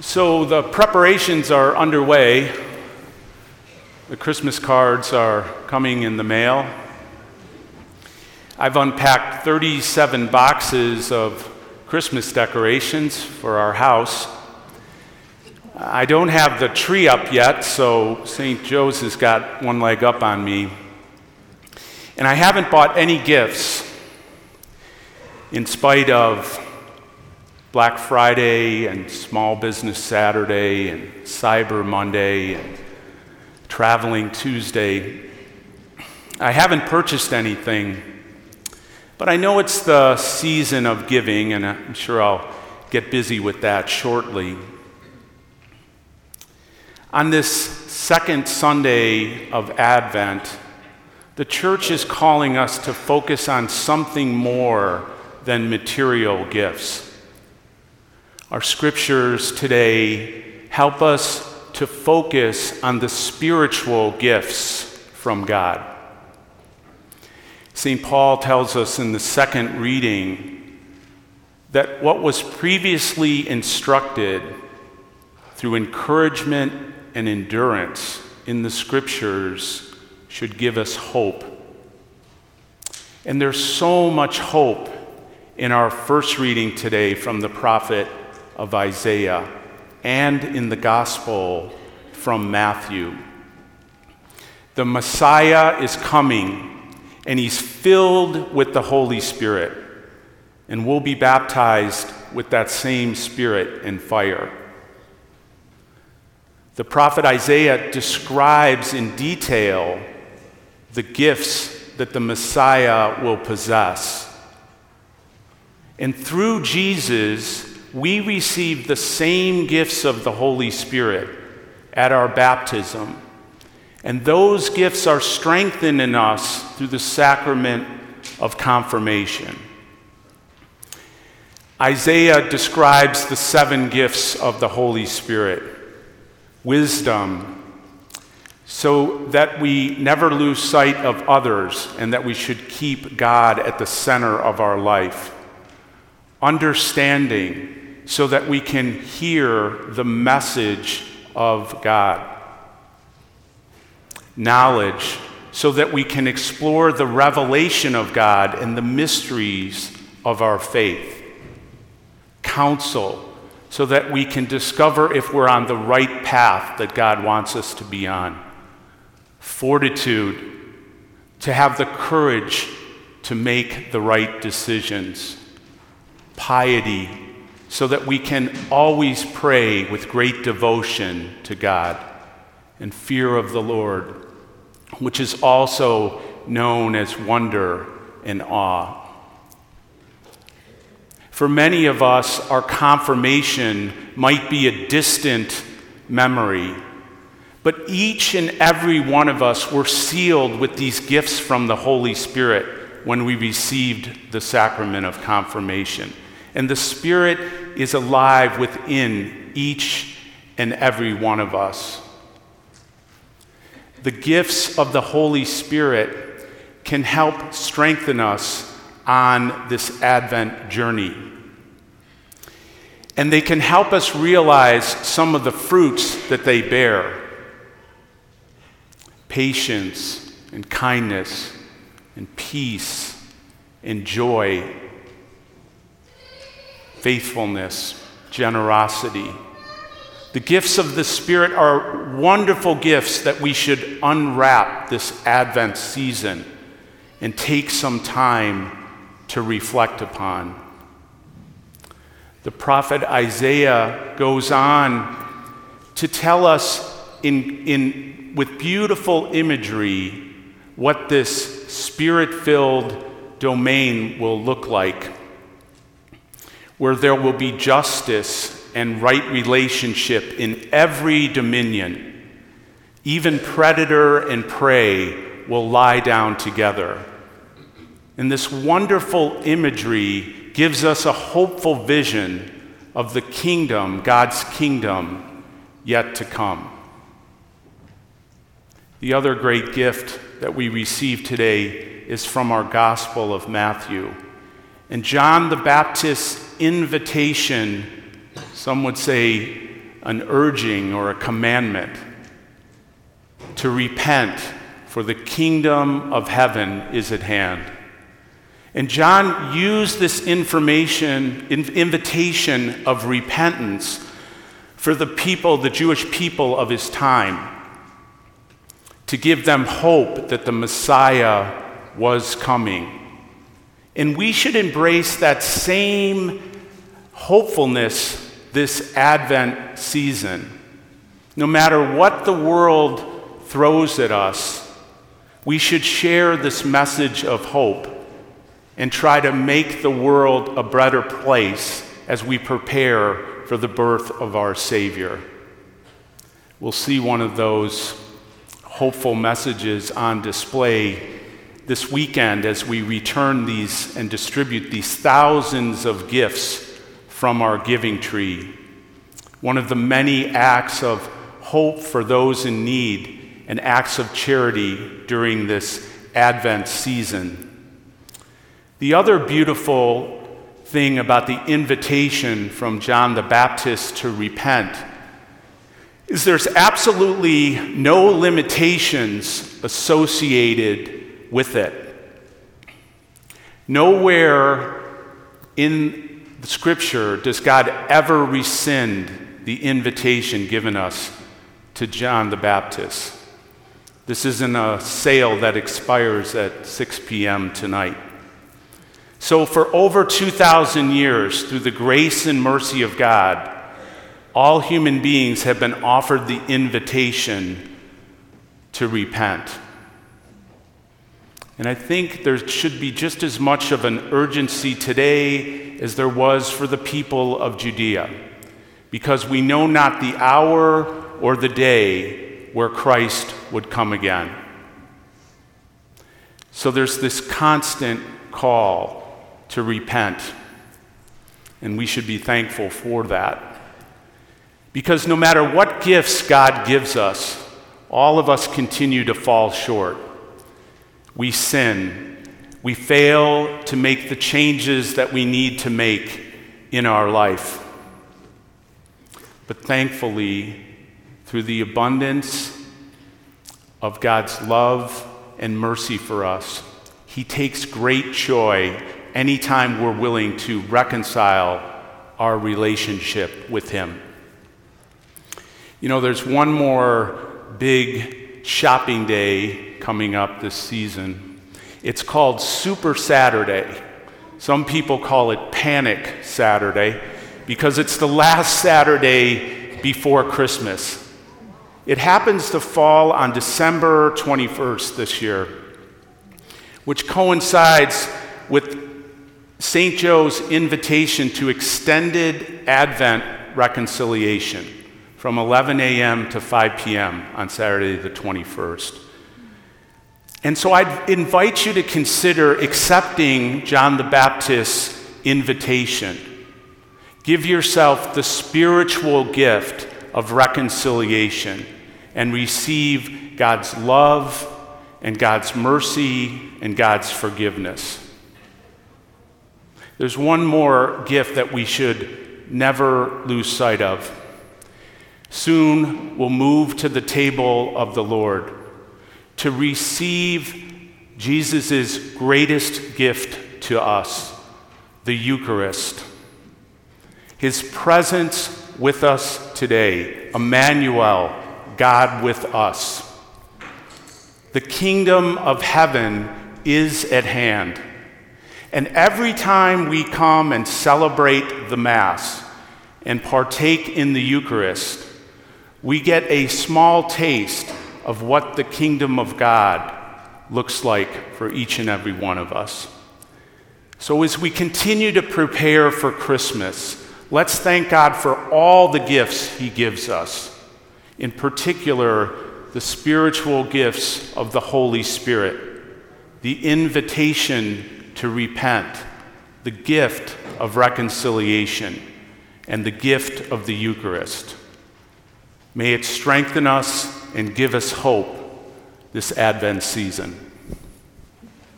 So the preparations are underway. The Christmas cards are coming in the mail. I've unpacked 37 boxes of Christmas decorations for our house. I don't have the tree up yet, so St. Joe's has got one leg up on me. And I haven't bought any gifts in spite of Black Friday and Small Business Saturday and Cyber Monday and Traveling Tuesday. I haven't purchased anything, but I know it's the season of giving, and I'm sure I'll get busy with that shortly. On this second Sunday of Advent, the church is calling us to focus on something more than material gifts. Our scriptures today help us to focus on the spiritual gifts from God. St. Paul tells us in the second reading that what was previously instructed through encouragement and endurance in the scriptures should give us hope. And there's so much hope in our first reading today from the prophet of Isaiah and in the gospel from Matthew. The Messiah is coming, and he's filled with the Holy Spirit, and will be baptized with that same Spirit and fire. The prophet Isaiah describes in detail the gifts that the Messiah will possess. And through Jesus, we receive the same gifts of the Holy Spirit at our baptism. And those gifts are strengthened in us through the sacrament of confirmation. Isaiah describes the seven gifts of the Holy Spirit wisdom, so that we never lose sight of others and that we should keep God at the center of our life, understanding, so that we can hear the message of God. Knowledge, so that we can explore the revelation of God and the mysteries of our faith. Counsel, so that we can discover if we're on the right path that God wants us to be on. Fortitude, to have the courage to make the right decisions. Piety, so that we can always pray with great devotion to God and fear of the Lord, which is also known as wonder and awe. For many of us, our confirmation might be a distant memory, but each and every one of us were sealed with these gifts from the Holy Spirit when we received the sacrament of confirmation. And the Spirit is alive within each and every one of us. The gifts of the Holy Spirit can help strengthen us on this Advent journey. And they can help us realize some of the fruits that they bear patience and kindness and peace and joy faithfulness, generosity. The gifts of the Spirit are wonderful gifts that we should unwrap this Advent season and take some time to reflect upon. The prophet Isaiah goes on to tell us in, in, with beautiful imagery what this spirit filled domain will look like where there will be justice and right relationship in every dominion. Even predator and prey will lie down together. And this wonderful imagery gives us a hopeful vision of the kingdom, God's kingdom, yet to come. The other great gift that we receive today is from our Gospel of Matthew. And John the Baptist's invitation, some would say an urging or a commandment to repent, for the kingdom of heaven is at hand. And John used this information, invitation of repentance for the people, the Jewish people of his time, to give them hope that the Messiah was coming. And we should embrace that same hopefulness this Advent season. No matter what the world throws at us, we should share this message of hope and try to make the world a better place as we prepare for the birth of our Savior. We'll see one of those hopeful messages on display this weekend as we return these and distribute these thousands of gifts from our giving tree. One of the many acts of hope for those in need and acts of charity during this Advent season. The other beautiful thing about the invitation from John the Baptist to repent is there's absolutely no limitations associated with it. Nowhere in the scripture does God ever rescind the invitation given us to John the Baptist. This isn't a sale that expires at 6 p.m. tonight. So, for over 2,000 years, through the grace and mercy of God, all human beings have been offered the invitation to repent. And I think there should be just as much of an urgency today as there was for the people of Judea, because we know not the hour or the day where Christ would come again. So there's this constant call to repent, and we should be thankful for that. Because no matter what gifts God gives us, all of us continue to fall short. We sin. We fail to make the changes that we need to make in our life. But thankfully, through the abundance of God's love and mercy for us, He takes great joy anytime we're willing to reconcile our relationship with Him. You know, there's one more big shopping day coming up this season. It's called Super Saturday. Some people call it Panic Saturday because it's the last Saturday before Christmas. It happens to fall on December 21st this year, which coincides with St. Joe's invitation to extended Advent reconciliation from 11 a.m. to 5 p.m. on Saturday, the 21st. And so I'd invite you to consider accepting John the Baptist's invitation. Give yourself the spiritual gift of reconciliation and receive God's love and God's mercy and God's forgiveness. There's one more gift that we should never lose sight of. Soon we'll move to the table of the Lord to receive Jesus' greatest gift to us, the Eucharist. His presence with us today, Emmanuel, God with us. The kingdom of heaven is at hand. And every time we come and celebrate the Mass and partake in the Eucharist, we get a small taste of what the kingdom of God looks like for each and every one of us. So, as we continue to prepare for Christmas, let's thank God for all the gifts He gives us, in particular, the spiritual gifts of the Holy Spirit, the invitation to repent, the gift of reconciliation, and the gift of the Eucharist. May it strengthen us and give us hope this Advent season.